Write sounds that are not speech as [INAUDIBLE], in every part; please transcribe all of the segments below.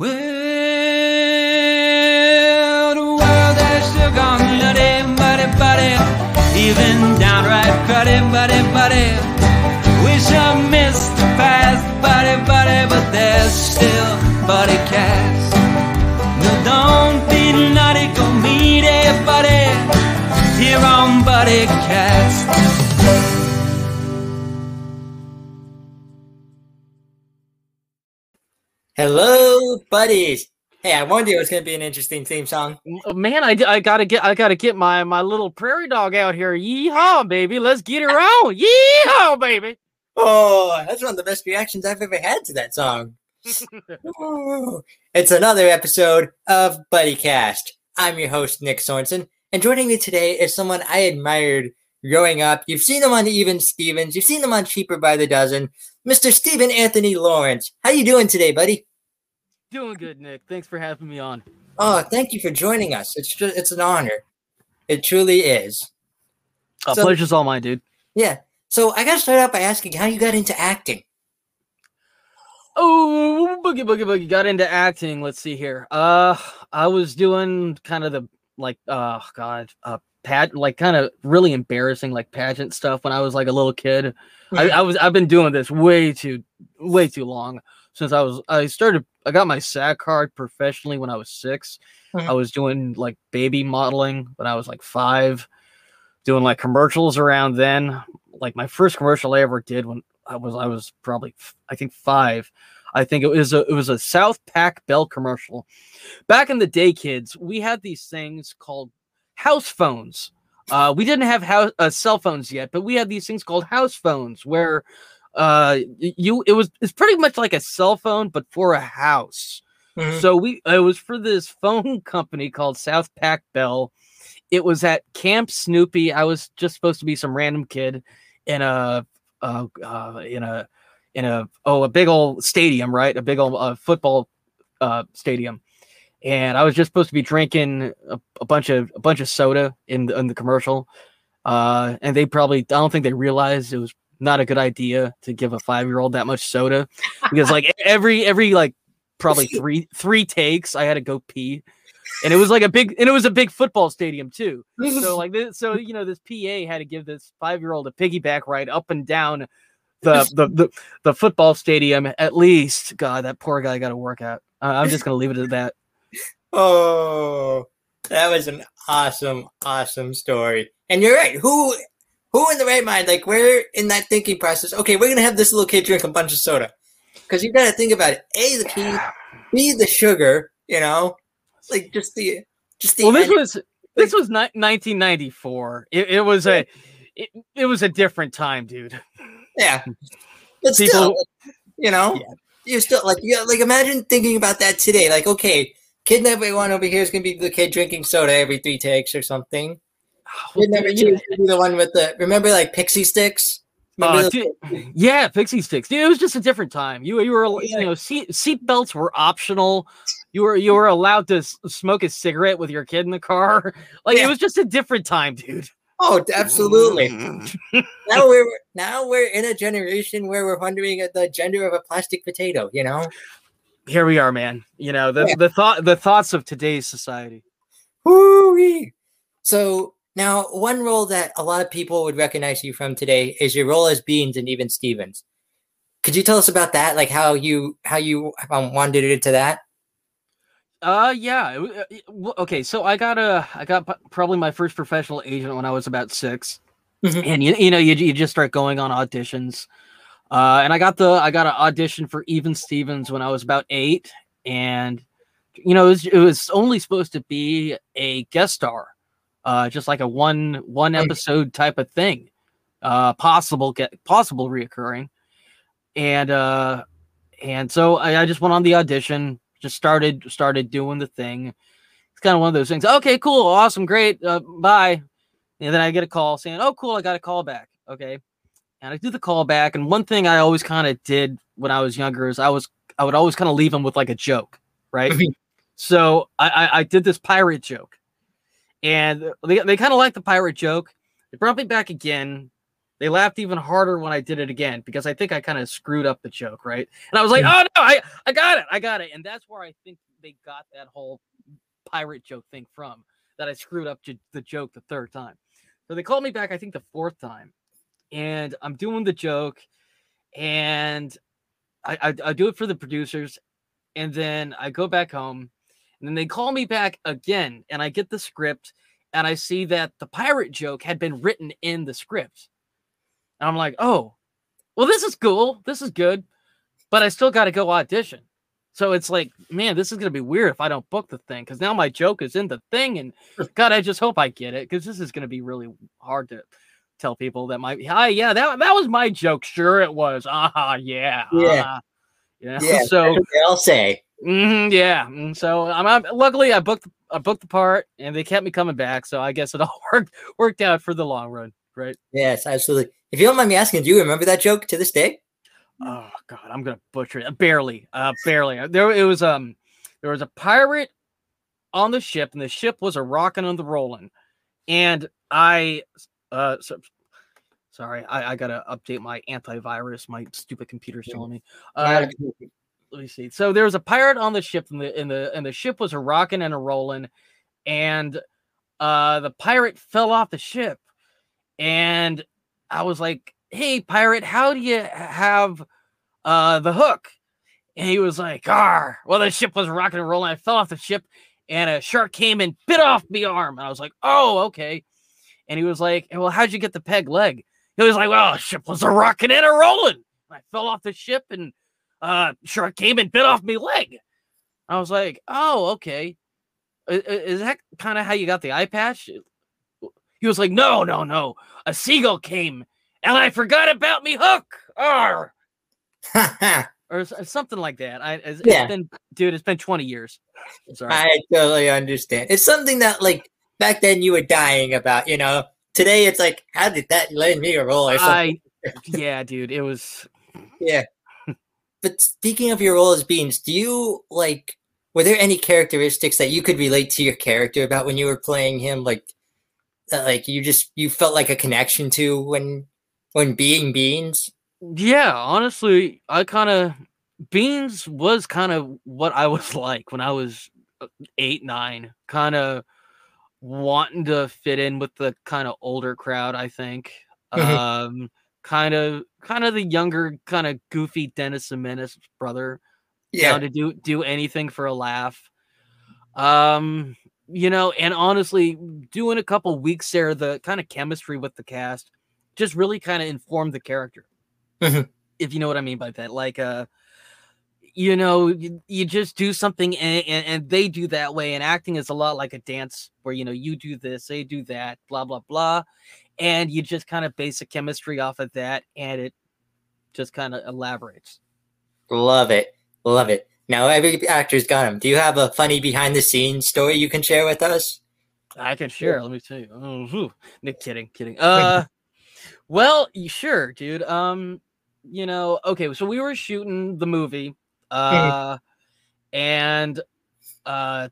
Well, the world has still gone nutty, muddy, buddy, even downright cruddy, buddy, buddy. Wish I missed the past, buddy, buddy, but there's still buddy cast. No, don't be nutty, go meet buddy here on Buddy Cast. Hello, buddies. Hey, I warned you it was going to be an interesting theme song. Man, I, I gotta get I gotta get my my little prairie dog out here. Yeehaw, baby! Let's get it on. Yeehaw, baby! Oh, that's one of the best reactions I've ever had to that song. [LAUGHS] Oh, it's another episode of Buddy Cast. I'm your host, Nick Sorensen, and joining me today is someone I admired growing up. You've seen him on Even Stevens, you've seen him on Cheaper by the Dozen, Mr. Steven Anthony Lawrence. How you doing today, buddy? Doing good, Nick. Thanks for having me on. Oh, thank you for joining us. It's just, it's an honor. It truly is. Uh, So- pleasure's all mine, dude. Yeah. So I got to start out by asking how you got into acting. Oh, boogie boogie boogie. Got into acting. Let's see here. Uh, I was doing kind of the like, oh god, uh, pad like kind of really embarrassing like pageant stuff when I was like a little kid. I, [LAUGHS] I was I've been doing this way too way too long since I was I started I got my SAG card professionally when I was 6 Mhm. I was doing like baby modeling when I was like five, doing like commercials around then. Like my first commercial I ever did when I was I was probably I think five. I think it was a it was a South Pack Bell commercial. Back in the day, kids, we had these things called house phones. Uh, we didn't have house uh, cell phones yet, but we had these things called house phones where uh you it was it's pretty much like a cell phone but for a house. Mhm. So we it was for this phone [LAUGHS] company called South Pack Bell. It was at Camp Snoopy. I was just supposed to be some random kid in a uh, uh in a in a oh a big old stadium, right? A big old uh, football uh stadium. And I was just supposed to be drinking a, a bunch of a bunch of soda in the, in the commercial. Uh and they probably I don't think they realized it was not a good idea to give a 5-year-old that much soda [LAUGHS] because like every every like probably [LAUGHS] three three takes I had to go pee. And it was like a big and it was a big football stadium too. So [LAUGHS] like this so you know this PA had to give this 5-year-old a piggyback ride up and down the the the, the football stadium at least. God, that poor guy got to work out. Uh, I'm just going to leave it at that. Oh, that was an awesome, awesome story. And you're right. Who, who in the right mind? Like, we're in that thinking process. Okay, we're gonna have this little kid drink a bunch of soda, because you got to think about it. A, the key. B, the sugar. You know, like just the, just the. Well, this was this was ni- 1994. It, it was a it, it was a different time, dude. yeah, but people- still, you know, Yeah. you're still like, you like imagine thinking about that today. Like, okay, kid number one over here is gonna be the kid drinking soda every three takes or something. Well, Kid number dude, two you- be the one with the remember like Pixy Stix. Uh, dude, yeah, Pixy Stix. Dude, it was just a different time. You you were you know seat seat belts were optional. You were you were allowed to s- smoke a cigarette with your kid in the car. [LAUGHS] Like Yeah. it was just a different time, dude. Oh, absolutely. [LAUGHS] now we're now we're in a generation where we're wondering at the gender of a plastic potato. You know. Here we are, man. You know the Yeah. the thought the thoughts of today's society. Woo-wee. So now, one role that a lot of people would recognize you from today is your role as Beans and Even Stevens. Could you tell us about that? Like how you how you um, wandered into that? Uh, yeah. it wa- it- w- Okay, so I got a, I got probably my first professional agent when I was about 6 Mhm. and you, you know, you, you just start going on auditions. Uh, and I got the, I got an audition for Even Stevens when I was about eight, and you know, it was, it was only supposed to be a guest star, uh, just like a one one episode type of thing, uh, possible get possible reoccurring, and uh, and so I, I just went on the audition, just started started doing the thing. It's kind of one of those things. Okay, cool, awesome, great, uh, bye. And then I get a call saying, "Oh, cool, I got a call back." Okay, and I do the call back. And one thing I always kind of did when I was younger is I was I would always kind of leave them with like a joke, right? [LAUGHS] so I, I I did this pirate joke, and they they kind of liked the pirate joke. They brought me back again, They laughed even harder when I did it again because I think I kind of screwed up the joke, right? And I was like, hmm. "Oh no, I I got it, I got it," and that's where I think they got that whole pirate joke thing from. That I screwed up j- the joke the third time. So they called me back, I think the fourth time, and I'm doing the joke, and I, I, I do it for the producers, and then I go back home, and then they call me back again, and I get the script, and I see that the pirate joke had been written in the script. And I'm like, oh, well, this is cool. This is good. But I still got to go audition. So it's like, man, this is going to be weird if I don't book the thing because now my joke is in the thing. And [LAUGHS] God, I just hope I get it because this is going to be really hard to tell people that my, hi, yeah, that, that was my joke. Sure, it was. Ah, yeah. Yeah. Uh-huh. Yeah. [LAUGHS] Yeah, so, I'll say. Mhm, yeah. mm, So I'm, I'm luckily I booked, I booked the part and they kept me coming back. So I guess it all [LAUGHS] worked, worked out for the long run. Right. Yes, absolutely. If you don't mind me asking, do you remember that joke to this day? Oh God, I'm gonna butcher it. Barely, uh, barely. There, it was um, there was a pirate on the ship, and the ship was a rocking on the rolling, and I, uh, so, sorry, I, I gotta update my antivirus. My stupid computer's telling me. Uh, let me see. So there was a pirate on the ship, and the and the and the ship was a rocking and a rolling, and uh, the pirate fell off the ship, and I was like, "Hey, pirate, how do you have uh the hook?" And he was like, "Ah, well, the ship was rocking and rolling. I fell off the ship, and a shark came and bit off my arm." And I was like, "Oh, okay." And he was like, "Well, how'd you get the peg leg?" He was like, "Well, the ship was a rocking and a rolling. I fell off the ship, and uh, shark came and bit off my leg." I was like, "Oh, okay." Is that kind of how you got the eye patch? He was like, "No, no, no. A seagull came, and I forgot about me hook." Arr! [LAUGHS] or something like that. I it's, Yeah. it's been dude, it's been 20 years. Sorry. I totally understand. It's something that, like, back then you were dying about, you know? Today it's like, how did that land me a role or something? I [LAUGHS] yeah, dude, it was Yeah. But speaking of your role as Beans, do you, like, were there any characteristics that you could relate to your character about when you were playing him? Like, that, like, you just, you felt like a connection to when, when being Beans? yeah, honestly, I kind of Beans was kind of what I was [LAUGHS] like when I was uh, 8, 9, kind of wanting to fit in with the kind of older crowd, I think. Mhm. Um kind of kind of the younger kind of goofy Dennis the Menace brother. down to do do anything for a laugh. Um, you know, and honestly, doing a couple weeks there, the kind of chemistry with the cast just really kind of informed the character. Mhm. If you know what I mean by that, like uh you know, you, you just do something and, and, and they do that way. And acting is a lot like a dance where, you know, you do this, they do that, blah, blah, blah. And you just kind of base a chemistry off of that and it just kind of elaborates. Love it. Love it. Now, every actor's got him. Do you have a funny behind the scenes story you can share with us? I can share. Let me tell you. Oh, whew. no, kidding, kidding. Uh, [LAUGHS] well, y- sure, dude. Um, you know, okay. So we were shooting the movie, uh, and uh, w-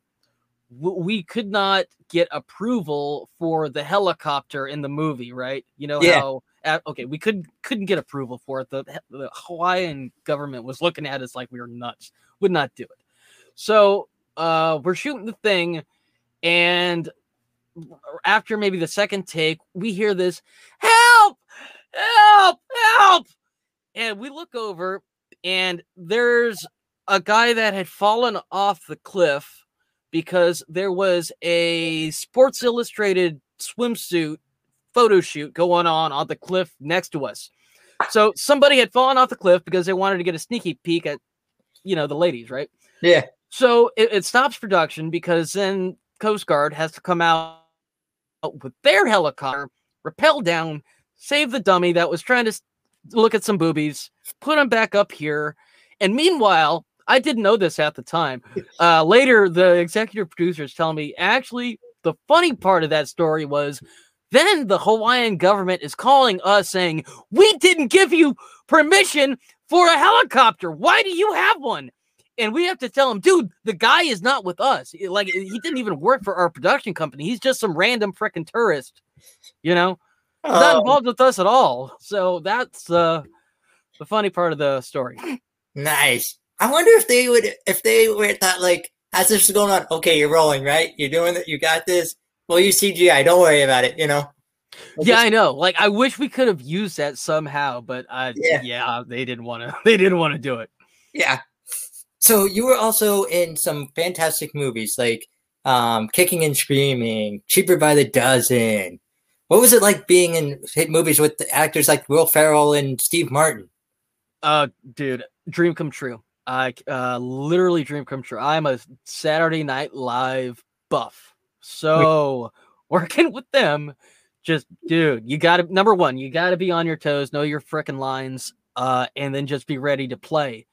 we could not get approval for the helicopter in the movie, right? You know Yeah. how. Uh, okay, we could couldn't get approval for it. The, the Hawaiian government was looking at us like we were nuts. Would not do it. So uh, we're shooting the thing, and after maybe the second take, we hear this help, help, help. And we look over, and there's a guy that had fallen off the cliff because there was a Sports Illustrated swimsuit photo shoot going on on the cliff next to us. So somebody had fallen off the cliff because they wanted to get a sneaky peek at, you know, the ladies, right? Yeah. So it, it stops production because then Coast Guard has to come out with their helicopter, rappel down, save the dummy that was trying to look at some boobies, put him back up here. And meanwhile, I didn't know this at the time. Uh, later, the executive producers tell me actually the funny part of that story was then the Hawaiian government is calling us saying, We didn't give you permission for a helicopter. Why do you have one? And we have to tell him, dude, the guy is not with us. Like he didn't even work for our production company. He's just some random freaking tourist, you know. not Oh, involved with us at all. So that's uh, the funny part of the story. nice. I wonder if they would, if they were thought like, as this is going on, okay, you're rolling, right? You're doing it. You got this. Well, you CGI. Don't worry about it. You know. Yeah, I know. Like, I wish we could have used that somehow, but uh, Yeah. yeah. they didn't want to. [LAUGHS] They didn't want to do it. Yeah. So you were also in some fantastic movies like um, Kicking and Screaming, Cheaper by the Dozen. What was it like being in hit movies with actors like Will Ferrell and Steve Martin? Uh, dude, dream come true. I uh, literally dream come true. I'm a Saturday Night Live buff, so [LAUGHS] working with them, just dude, you got to number one, you got to be on your toes, know your freaking lines, uh, and then just be ready to play.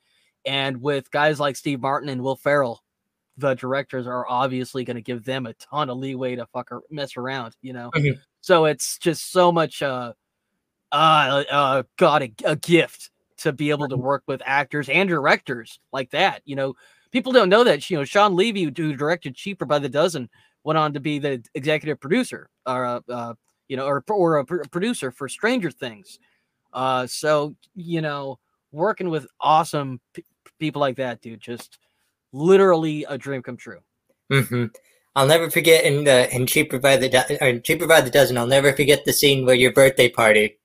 And with guys like Steve Martin and Will Ferrell, the directors are obviously going to give them a ton of leeway to fuck or mess around, you know. Mhm. So it's just so much, uh, uh, uh, God, a, a gift to be able to work with actors and directors like that. You know, people don't know that. You know, Shawn Levy, who directed Cheaper by the Dozen, went on to be the executive producer, or uh, uh, you know, or or a producer for Stranger Things. Uh, so you know, working with awesome p- people like that, dude, just literally a dream come true. hmm I'll never forget in the in Cheaper by the Do- or Cheaper by the Dozen. I'll never forget the scene where your birthday party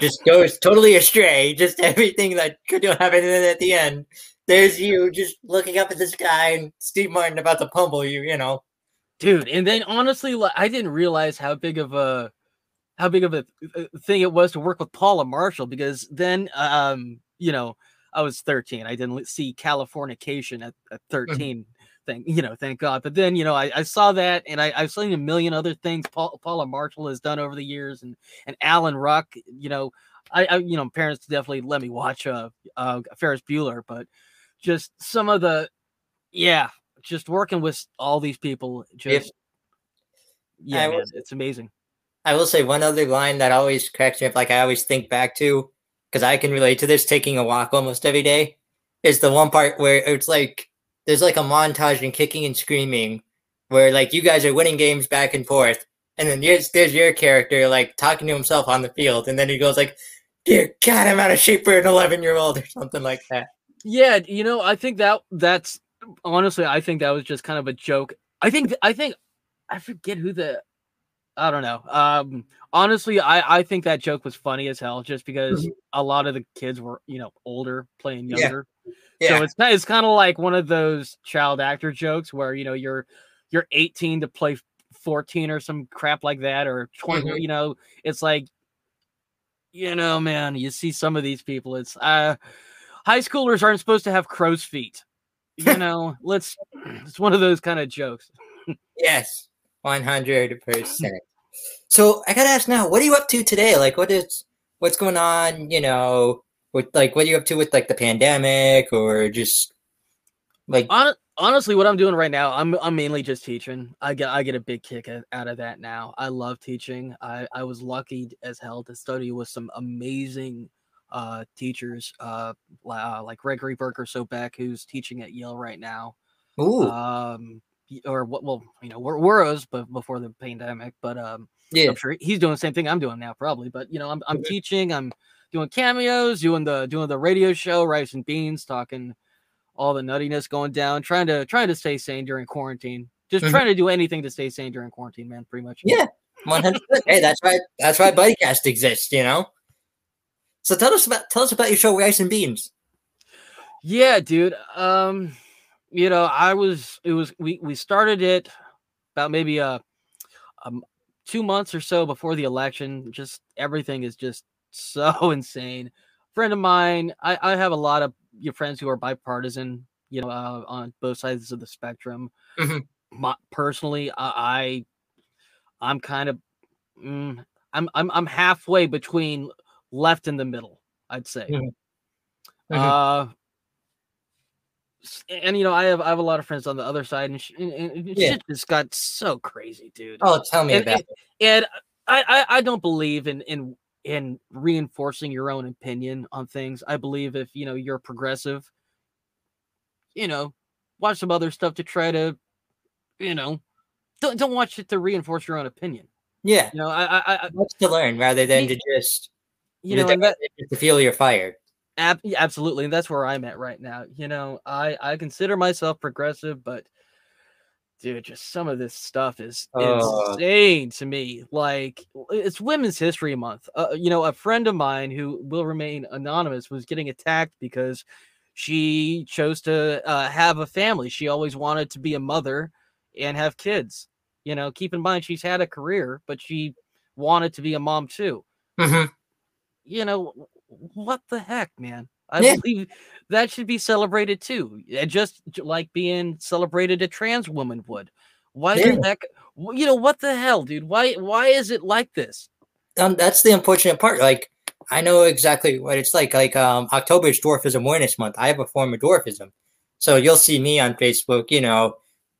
just goes totally astray. Just [LAUGHS] everything that could happen, and then at the end, there's you just looking up at the sky and Steve Martin about to pummel you. You know. dude and then honestly like, i didn't realize how big of a how big of a uh, thing it was to work with paula marshall because then um you know i was 13 i didn't see californication at, at 13 thing you know thank god. But then you know i, I saw that and I, i've seen a million other things Paul, paula marshall has done over the years and and alan ruck you know I, I you know parents definitely let me watch uh, uh ferris bueller but just some of the yeah just working with all these people just yeah I man, it's amazing. I will say one other line that always cracks me up, like I always think back to, because I can relate to this taking a walk almost every day, is the one part where it's like there's like a montage and kicking and screaming where like you guys are winning games back and forth, and then there's there's your character like talking to himself on the field, and then he goes like, Dear God, I'm out of shape for an eleven year old or something like that. yeah you know i think that that's honestly i think that was just kind of a joke. I think i think i forget who the i don't know. Um honestly i i think that joke was funny as hell just because a lot of the kids were you know older playing younger Yeah. So it's it's kind of like one of those child actor jokes where you know you're you're 18 to play 14 or some crap like that or 20. Mhm. You know, it's like you know, man, you see some of these people. It's uh, high schoolers aren't supposed to have crow's feet. You [LAUGHS] know, let's. It's one of those kind of jokes. Yes, one hundred percent. So I gotta ask now, what are you up to today? Like, what is what's going on? You know, with like, what are you up to with like the pandemic or just like? Hon- honestly, what I'm doing right now, I'm I'm mainly just teaching. I get I get a big kick out of that now. I love teaching. I I was lucky as hell to study with some amazing uh teachers uh, uh like Gregory Berger-Sobeck who's teaching at Yale right now. Ooh, Um or what well, you know, we're Worrows but before the pandemic, but um yeah, I'm sure he's doing the same thing I'm doing now, probably. But you know, I'm I'm teaching, I'm doing cameos, doing the doing the radio show, rice and beans, talking all the nuttiness going down, trying to trying to stay sane during quarantine. Just Mhm. trying to do anything to stay sane during quarantine, man. Pretty much. Yeah. one hundred. Hey, that's why that's why BuddyCast exists. You know. So tell us about tell us about your show, Rice and Beans. Yeah, dude. Um, you know, I was it was we we started it about maybe uh um two months or so before the election. Just everything is just so [LAUGHS] insane. Friend of mine, I, I have a lot of your friends who are bipartisan, you know, uh, on both sides of the spectrum. Mhm. My, personally, I, I I'm kind of mm, I'm I'm I'm halfway between left and the middle, I'd say. Mhm. Mhm. Uh and you know, I have I have a lot of friends on the other side, and, sh- and, and Yeah. shit just got so crazy, dude. Oh, tell me and, about and, and I, I I don't believe in in in reinforcing your own opinion on things. I believe if you know you're progressive, you know, watch some other stuff to try to, you know, don't don't watch it to reinforce your own opinion. Yeah, You know, I, I, I much to learn rather than to just you know, and that, [LAUGHS] to feel your fire. Ab- absolutely, and that's where I'm at right now. You know, I I consider myself progressive, but dude, just some of this stuff is Oh. insane to me. Like, it's Women's History Month. Uh, you know, a friend of mine who will remain anonymous was getting attacked because she chose to uh, have a family. She always wanted to be a mother and have kids. You know, keep in mind she's had a career, but she wanted to be a mom too hmm you know, what the heck, man? I Yeah. believe that should be celebrated too. uh, Just like being celebrated a trans woman would. Why Yeah. the heck? You know what the hell, dude? Why? Why is it like this? Um, that's the unfortunate part. Like, I know exactly what it's like. Like, um, October is Dwarfism Awareness Month. I have a form of dwarfism, so you'll see me on Facebook, you know,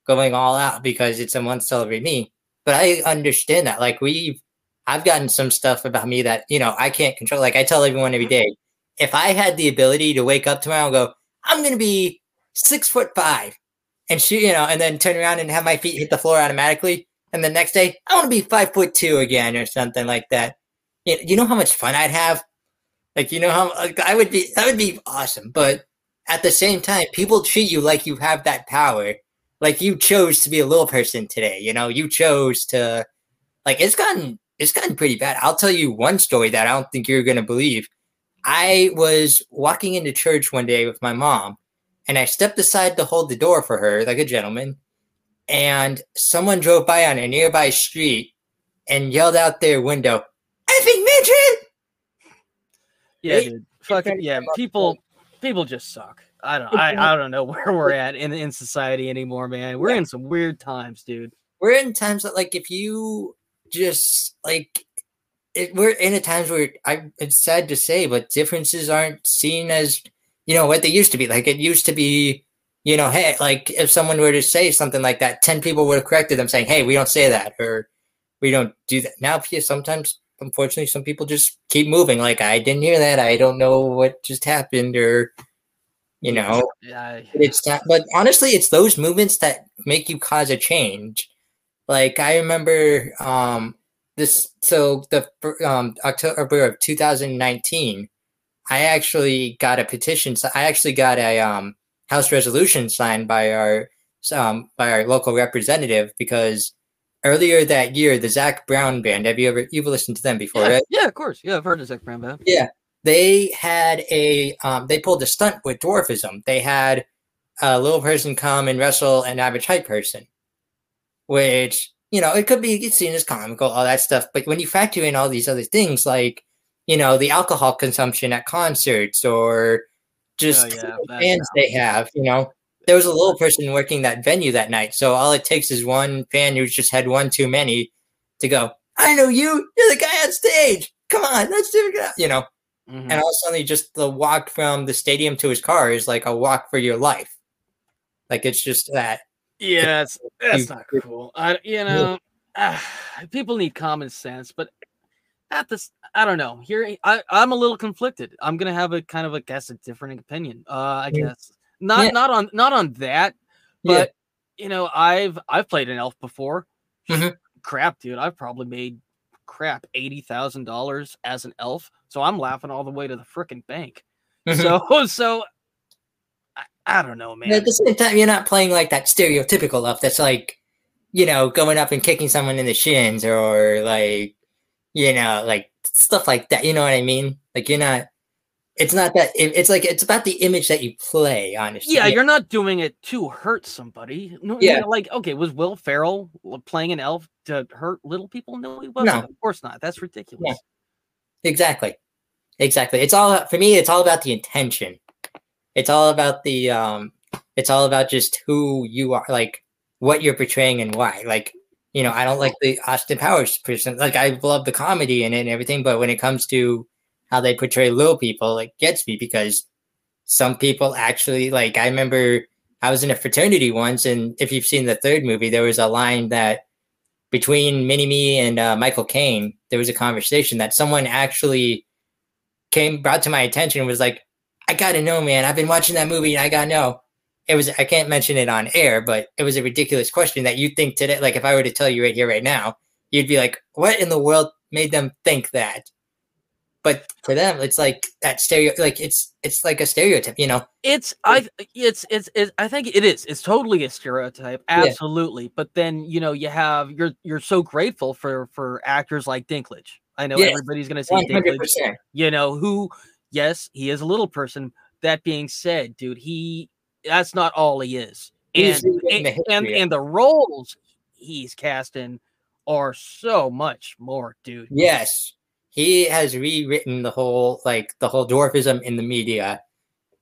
going all out because it's a month to celebrate me. But I understand that. Like, we've, I've gotten some stuff about me that you know I can't control. Like, I tell everyone every day, if I had the ability to wake up tomorrow and go, I'm gonna be six foot five, and shoot, you know, and then turn around and have my feet hit the floor automatically, and the next day I want to be five foot two again or something like that. You, you know how much fun I'd have? Like, you know how like, I would be, that would be awesome. But at the same time, people treat you like you have that power. Like you chose to be a little person today, you know, you chose to, like, it's gotten, it's gotten pretty bad. I'll tell you one story that I don't think you're going to believe. I was walking into church one day with my mom and I stepped aside to hold the door for her, like a gentleman. And someone drove by on a nearby street and yelled out their window, effing midget! Yeah, dude. Fucking yeah. People, people just suck. I don't. I, I don't know [LAUGHS] where we're at in in society anymore, man. We're Yeah. in some weird times, dude. we're in times that like if you just like it, we're in a times where I it's sad to say, but differences aren't seen as you know what they used to be. Like it used to be, you know, hey, like if someone were to say something like that, ten people would have corrected them saying, "Hey, we don't say that," or "We don't do that." Now, sometimes, unfortunately, some people just keep moving. Like I didn't hear that. I don't know what just happened, or you know, Yeah. it's not, but honestly, it's those movements that make you cause a change. Like I remember um this so the um October of 2019, I actually got a petition. So I actually got a um house resolution signed by our um by our local representative because earlier that year the Zac Brown band. Have you ever you've listened to them before, Yeah, right? yeah, of course. Yeah, I've heard of Zac Brown Band. Yeah, they had a um, they pulled a stunt with dwarfism. They had a little person come and wrestle an average height person, which you know it could be seen as comical, all that stuff. But when you factor in all these other things, like you know the alcohol consumption at concerts or just Oh, yeah, the fans they have, you know. There was a little person working that venue that night, so all it takes is one fan who's just had one too many to go. I know you. You're the guy on stage. Come on, let's do it. You know, Mhm. and all of a sudden just the walk from the stadium to his car is like a walk for your life like it's just that Yeah, it's, [LAUGHS] that's not cool. I, you know, ah, people need common sense, but at this, I don't know. Here, I, I'm a little conflicted. I'm gonna have a kind of, I guess, a different opinion. Uh, I Yeah. guess not, Yeah. not on, not on that, Yeah. but you know, I've, I've played an elf before. Mhm. [SIGHS] Crap, dude, I've probably made crap eighty thousand dollars as an elf, so I'm laughing all the way to the freaking bank. Mhm. So, [LAUGHS] so. I, don't know, man. But at the same time you're not playing like that stereotypical elf that's like you know going up and kicking someone in the shins or like you know like stuff like that you know what i mean like you're not it's not that it's like it's about the image that you play honestly Yeah, you're not doing it to hurt somebody. No, Yeah. yeah. like okay, was Will Ferrell playing an elf to hurt little people? No, he wasn't. No. Of course not. That's ridiculous. Exactly. Exactly. It's all for me, it's all about the intention. It's all about the um it's all about just who you are, like what you're portraying and why. Like, you know, I don't like the Austin Powers person. Like I love the comedy in it and everything, but when it comes to how they portray little people, it gets me because some people actually like I remember I was in a fraternity once and if you've seen the third movie, there was a line that between Mini Me and uh, Michael Caine, there was a conversation that someone actually came brought to my attention was like, I gotta know, man. I've been watching that movie and I gotta know. It was I can't mention it on air, but it was a ridiculous question that you think today, like if I were to tell you right here, right now, you'd be like, what in the world made them think that? But for them, it's like that stereo, like it's it's like a stereotype, you know. It's I it's it's, it's I think it is. It's totally a stereotype, Yeah. absolutely. But then you know you have you're you're so grateful for for actors like Dinklage. I know everybody's gonna say One hundred Dinklage. You know who? Yes, he is a little person. That being said, dude, he that's not all he is. He's And the and, and and the roles he's casting are so much more, dude. Yes, he has rewritten the whole like the whole dwarfism in the media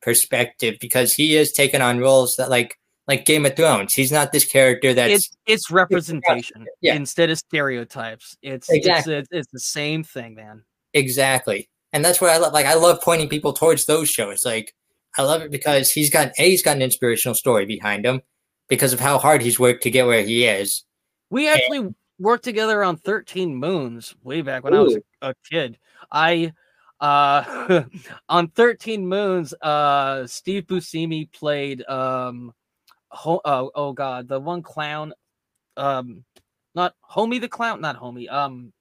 perspective because he has taken on roles that like like Game of Thrones. He's not this character that's it's it's representation Yeah. instead of stereotypes. It's Exactly. it's, it's it's the same thing, man. exactly, and that's what I love. Like I love pointing people towards those shows. Like I love it because he's got a he's got an inspirational story behind him because of how hard he's worked to get where he is. We actually worked together on 13 Moons way back when I was Ooh. a kid. I uh [LAUGHS] on 13 Moons, uh Steve Buscemi played um ho- oh, oh god, the one clown um not Homie the clown, not Homie, um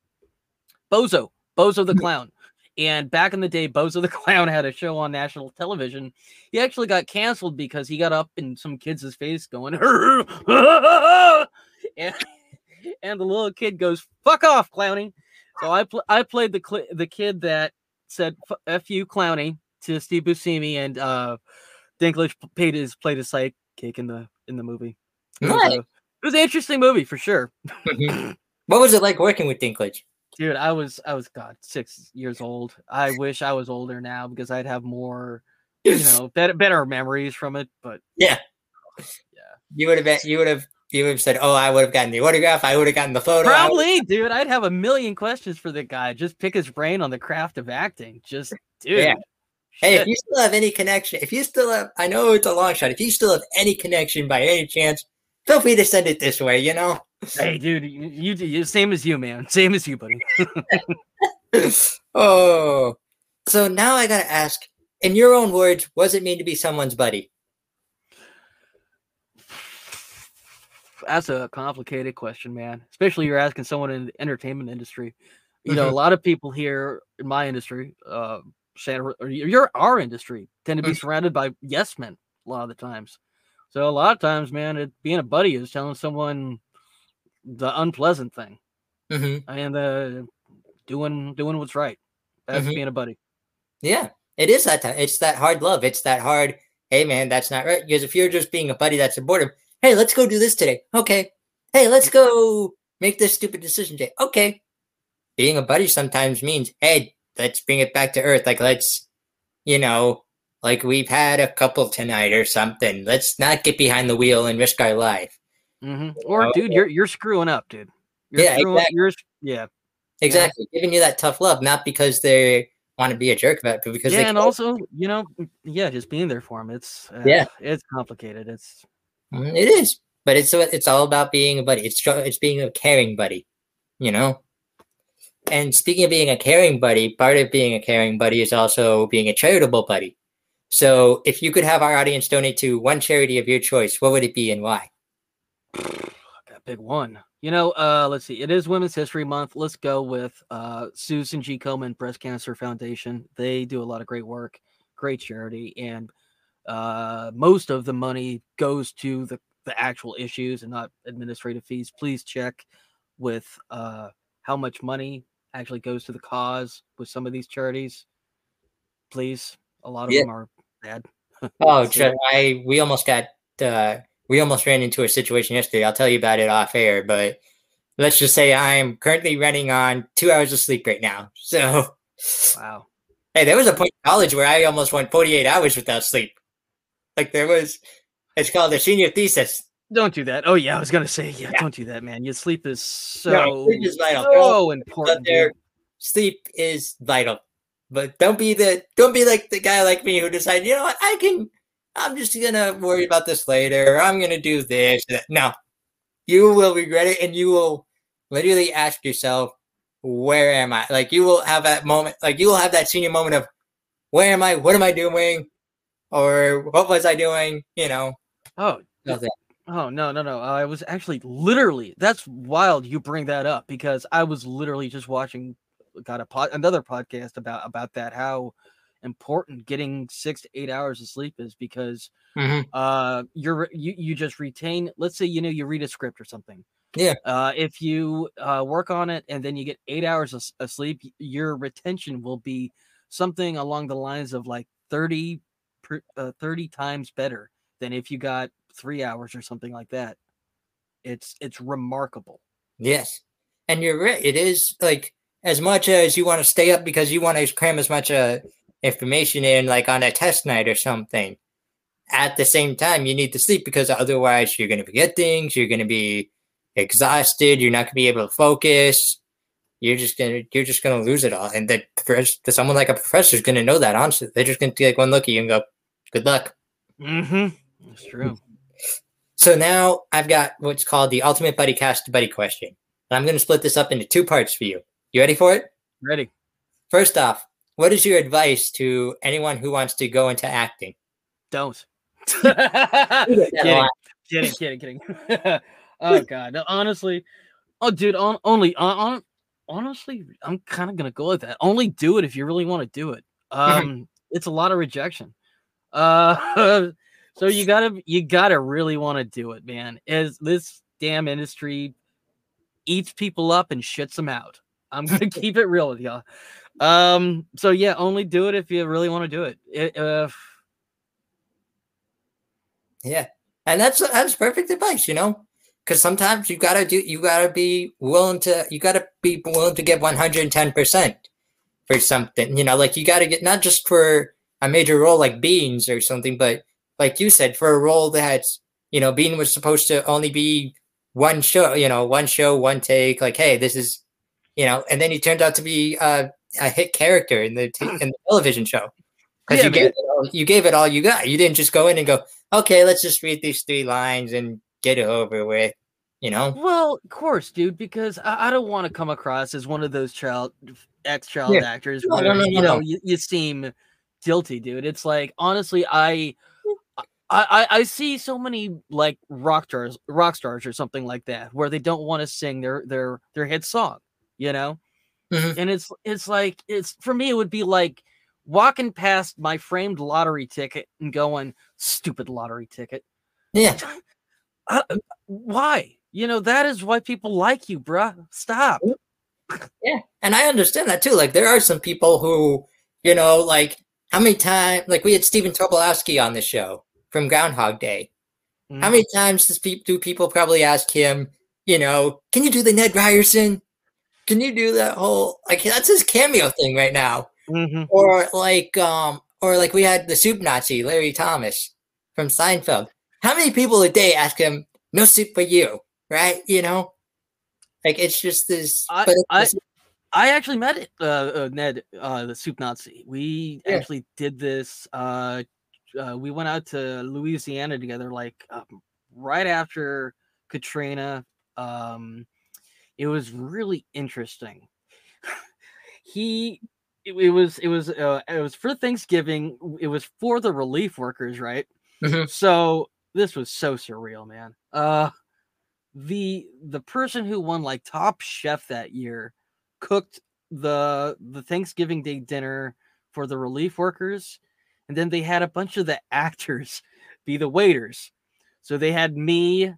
Bozo, Bozo the clown. And back in the day, Bozo the [LAUGHS] Clown had a show on national television. He actually got canceled because he got up in some kid's face going, [LAUGHS] and, and the little kid goes, "Fuck off, Clowny." So I pl- I played the cl- the kid that said "F- "F you, Clowny" to Steve Buscemi, and uh, Dinklage p- paid his played his sidekick in the in the movie. It was, a, it was an interesting movie for sure, Mhm. what was it like working with Dinklage? Dude. I was I was God six years old. I wish I was older now because I'd have more, you know, better better memories from it. But yeah oh, yeah You would have been, you would have you would have said, "Oh, I would have gotten the autograph. I would have gotten the photo." Probably, dude. I'd have a million questions for the guy. Just pick his brain on the craft of acting. Just, dude. Yeah. Hey, if you still have any connection, if you still have, I know it's a long shot. If you still have any connection by any chance, feel free to send it this way. You know. Hey, dude, you, you, you same as you, man. Same as you, buddy. [LAUGHS] oh, so now I gotta ask, in your own words, what does it mean to be someone's buddy? That's a complicated question, man. Especially you're asking someone in the entertainment industry. You know, Mhm. a lot of people here in my industry, uh, Santa, or your our industry, tend to be Mhm. surrounded by yes men a lot of the times. So a lot of times, man, it, being a buddy is telling someone the unpleasant thing. hmm and uh, doing doing what's right. That's Mhm. being a buddy. Yeah, it is that time. It's that hard love. It's that hard. Hey, man, that's not right. Because if you're just being a buddy that's supportive, hey, let's go do this today. Okay. Hey, let's go make this stupid decision today. Okay. Being a buddy sometimes means, hey, let's bring it back to earth. Like, let's, you know, like we've had a couple tonight or something. Let's not get behind the wheel and risk our life. Hmm Or, Oh, dude, you're you're screwing up, dude. You're Yeah, screwing, exactly. Yeah, Exactly. Giving you that tough love, not because they want to be a jerk about it, but because yeah, and also, you know, yeah, just being there for them. It's uh, Yeah. it's complicated. It's Mm, It is, but it's it's all about being a buddy. It's it's being a caring buddy, you know. And speaking of being a caring buddy, part of being a caring buddy is also being a charitable buddy. So, if you could have our audience donate to one charity of your choice, what would it be and why? A big one. You know, uh, let's see. It is Women's History Month. Let's go with uh, Susan G. Komen Breast Cancer Foundation. They do a lot of great work, great charity, and uh, most of the money goes to the, the actual issues and not administrative fees. Please check with uh, how much money actually goes to the cause with some of these charities. Please, a lot of Yeah. them are bad. [LAUGHS] Oh, I we almost got uh, we almost ran into a situation yesterday. I'll tell you about it off air, but let's just say I am currently running on two hours of sleep right now. So. Wow. Hey, there was a point in college where I almost went 48 hours without sleep. Like there was, it's called a senior thesis. Don't do that. Oh yeah, I was gonna say yeah. Yeah. Don't do that, man. Your sleep is so No, sleep is vital. so important. There, sleep is vital. But don't be the, don't be like the guy like me who decided, you know what, I can, I'm just gonna worry about this later. I'm gonna do this. that." No, you will regret it, and you will literally ask yourself, where am I? Like you will have that moment, like you will have that senior moment of, where am I? What am I doing? Or what was I doing? You know, Oh, that. Oh no, no, no! I was actually literally. That's wild. You bring that up because I was literally just watching, got a pod, another podcast about about that. How important getting six to eight hours of sleep is because Mhm. uh you're you you just retain. Let's say you know you read a script or something. Yeah. Uh, if you uh work on it and then you get eight hours of, of sleep, your retention will be something along the lines of like thirty uh, thirty times better than if you got three hours or something like that. It's it's remarkable. Yes. And you're right. It is like as much as you want to stay up because you want to cram as much uh, information in, like on a test night or something. At the same time, you need to sleep because otherwise you're going to forget things. You're going to be exhausted. You're not going to be able to focus. You're just gonna you're just gonna lose it all. And the professor, someone like a professor is gonna know that. Honestly, they're just gonna take one look at you and go, "Good luck." Mm-hmm. That's true. So now I've got what's called the Ultimate Buddy Cast Buddy question. And I'm going to split this up into two parts for you. You ready for it? Ready? First off, what is your advice to anyone who wants to go into acting? Don't. [LAUGHS] Kidding, kidding, kidding, kidding. [LAUGHS] oh god, no, honestly, oh dude, on only on, on honestly, I'm kind of gonna go with that. Only do it if you really want to do it. Um, it's a lot of rejection. Uh, [LAUGHS] so you gotta you gotta really want to do it, man. As this damn industry eats people up and shits them out. I'm gonna keep it real with y'all. Um, so yeah, only do it if you really want to do it. it uh, Yeah. And that's that's perfect advice, you know? Because sometimes you gotta do you gotta be willing to you gotta be willing to give 110% for something. You know, like you gotta get not just for a major role like Beans or something, but like you said, for a role that's you know, Bean was supposed to only be one show, you know, one show, one take, like, hey, this is you know, and then he turned out to be uh, a hit character in the t- hmm. in the television show. Because Yeah, you gave it all, you gave it all you got. You didn't just go in and go, okay, let's just read these three lines and get it over with. You know? Well, of course, dude, because I, I don't want to come across as one of those child ex child Yeah. actors No, where no, no, you know no. you, you seem guilty, dude. It's like honestly, mm. I, I I I see so many like rock stars, rock stars or something like that, where they don't want to sing their their their hit song, you know, Mhm. and it's it's like it's for me it would be like walking past my framed lottery ticket and going stupid lottery ticket Yeah. [LAUGHS] uh, why? You know, that is why people like you, bruh. Stop. Yeah. And I understand that too. Like there are some people who, you know, like how many times like we had Stephen Tobolowsky on the show from Groundhog Day. How Mm. many times does pe- do people probably ask him, you know, can you do the Ned Ryerson? Can you do that whole like that's his cameo thing right now? Mhm. or like um or like we had the soup Nazi Larry Thomas from Seinfeld. How many people a day ask him no soup for you, right? You know, like it's just this. I- but I- this- I actually met uh, uh, Ned, uh, the soup Nazi. We Yeah. actually did this. Uh, uh, we went out to Louisiana together, like um, right after Katrina. Um, it was really interesting. [LAUGHS] he, it, it was, it was, uh, it was for Thanksgiving. It was for the relief workers, right? Mhm. So this was so surreal, man. Uh, the the person who won like top chef that year cooked the the Thanksgiving Day dinner for the relief workers, and then they had a bunch of the [LAUGHS] actors be the waiters. So they had me,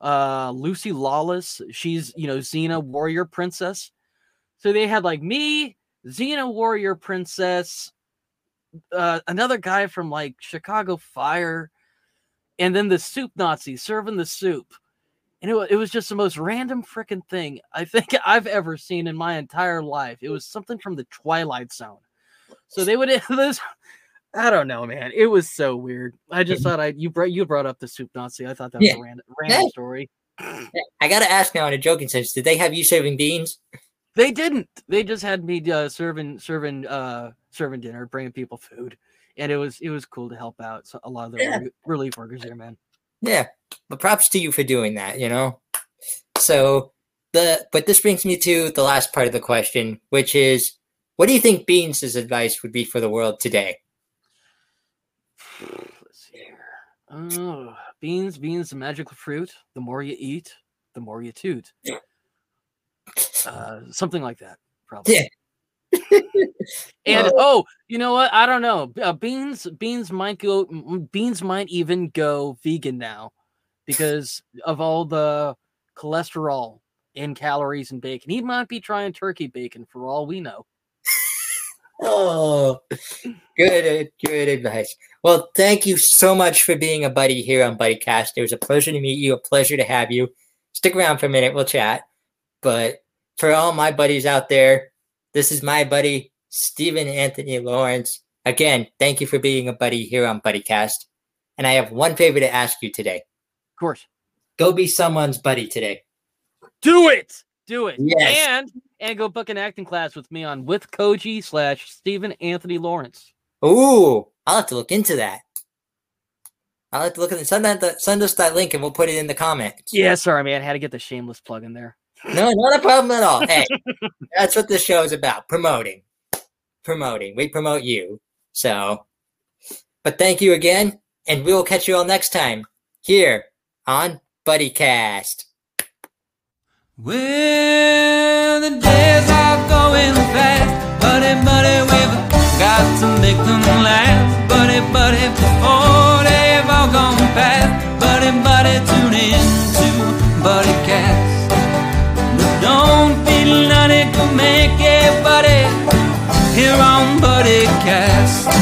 uh, Lucy Lawless. She's you know Xena Warrior Princess. So they had like me, Xena Warrior Princess, uh, another guy from like Chicago Fire, and then the soup Nazi serving the soup. And it, it was just the most random freaking thing I think [LAUGHS] I've ever seen in my entire life. It was something from the Twilight Zone. So they would [LAUGHS] this. I don't know, man. It was so weird. I just thought I you brought you brought up the soup Nazi. I thought that was Yeah. a random random Yeah. story. I gotta ask now in a joking sense, did they have you serving beans? They didn't. They just had me uh, serving serving uh serving dinner, bringing people food, and it was it was cool to help out so a lot of the Yeah. re- relief workers there, man. Yeah, but props to you for doing that. You know, so the but this brings me to the last part of the question, which is, what do you think Beans' advice would be for the world today? Let's see here. Oh, beans, beans, the magical fruit. The more you eat, the more you toot. Uh, something like that, probably. Yeah. And oh, you know what? I don't know. Uh, beans, beans might go. Beans might even go vegan now because of all the cholesterol and calories in bacon. He might be trying turkey bacon for all we know. Oh, good, good advice. Well, thank you so much for being a buddy here on BuddyCast. It was a pleasure to meet you, a pleasure to have you. Stick around for a minute, we'll chat. But for all my buddies out there, this is my buddy, Steven Anthony Lawrence. Again, thank you for being a buddy here on BuddyCast. And I have one favor to ask you today Of course. go be someone's buddy today. Do it. Do it. Yes. And and go book an acting class with me on with Koji slash Steven Anthony Lawrence. Ooh, I'll have to look into that. I'll have to look at send that send us that link and we'll put it in the comments. Yeah, sorry, man. Had to get the shameless plug in there. No, not a problem at all. Hey, [LAUGHS] that's what this show is about. Promoting. Promoting. We promote you. So but thank you again, and we will catch you all next time here on BuddyCast. Well, the days are going fast, buddy, buddy, we've got to make them last, buddy, buddy, before they've all gone past, buddy, buddy, tune in to Buddy Cast. But don't feel none, it can make it, buddy, here on Buddy Cast.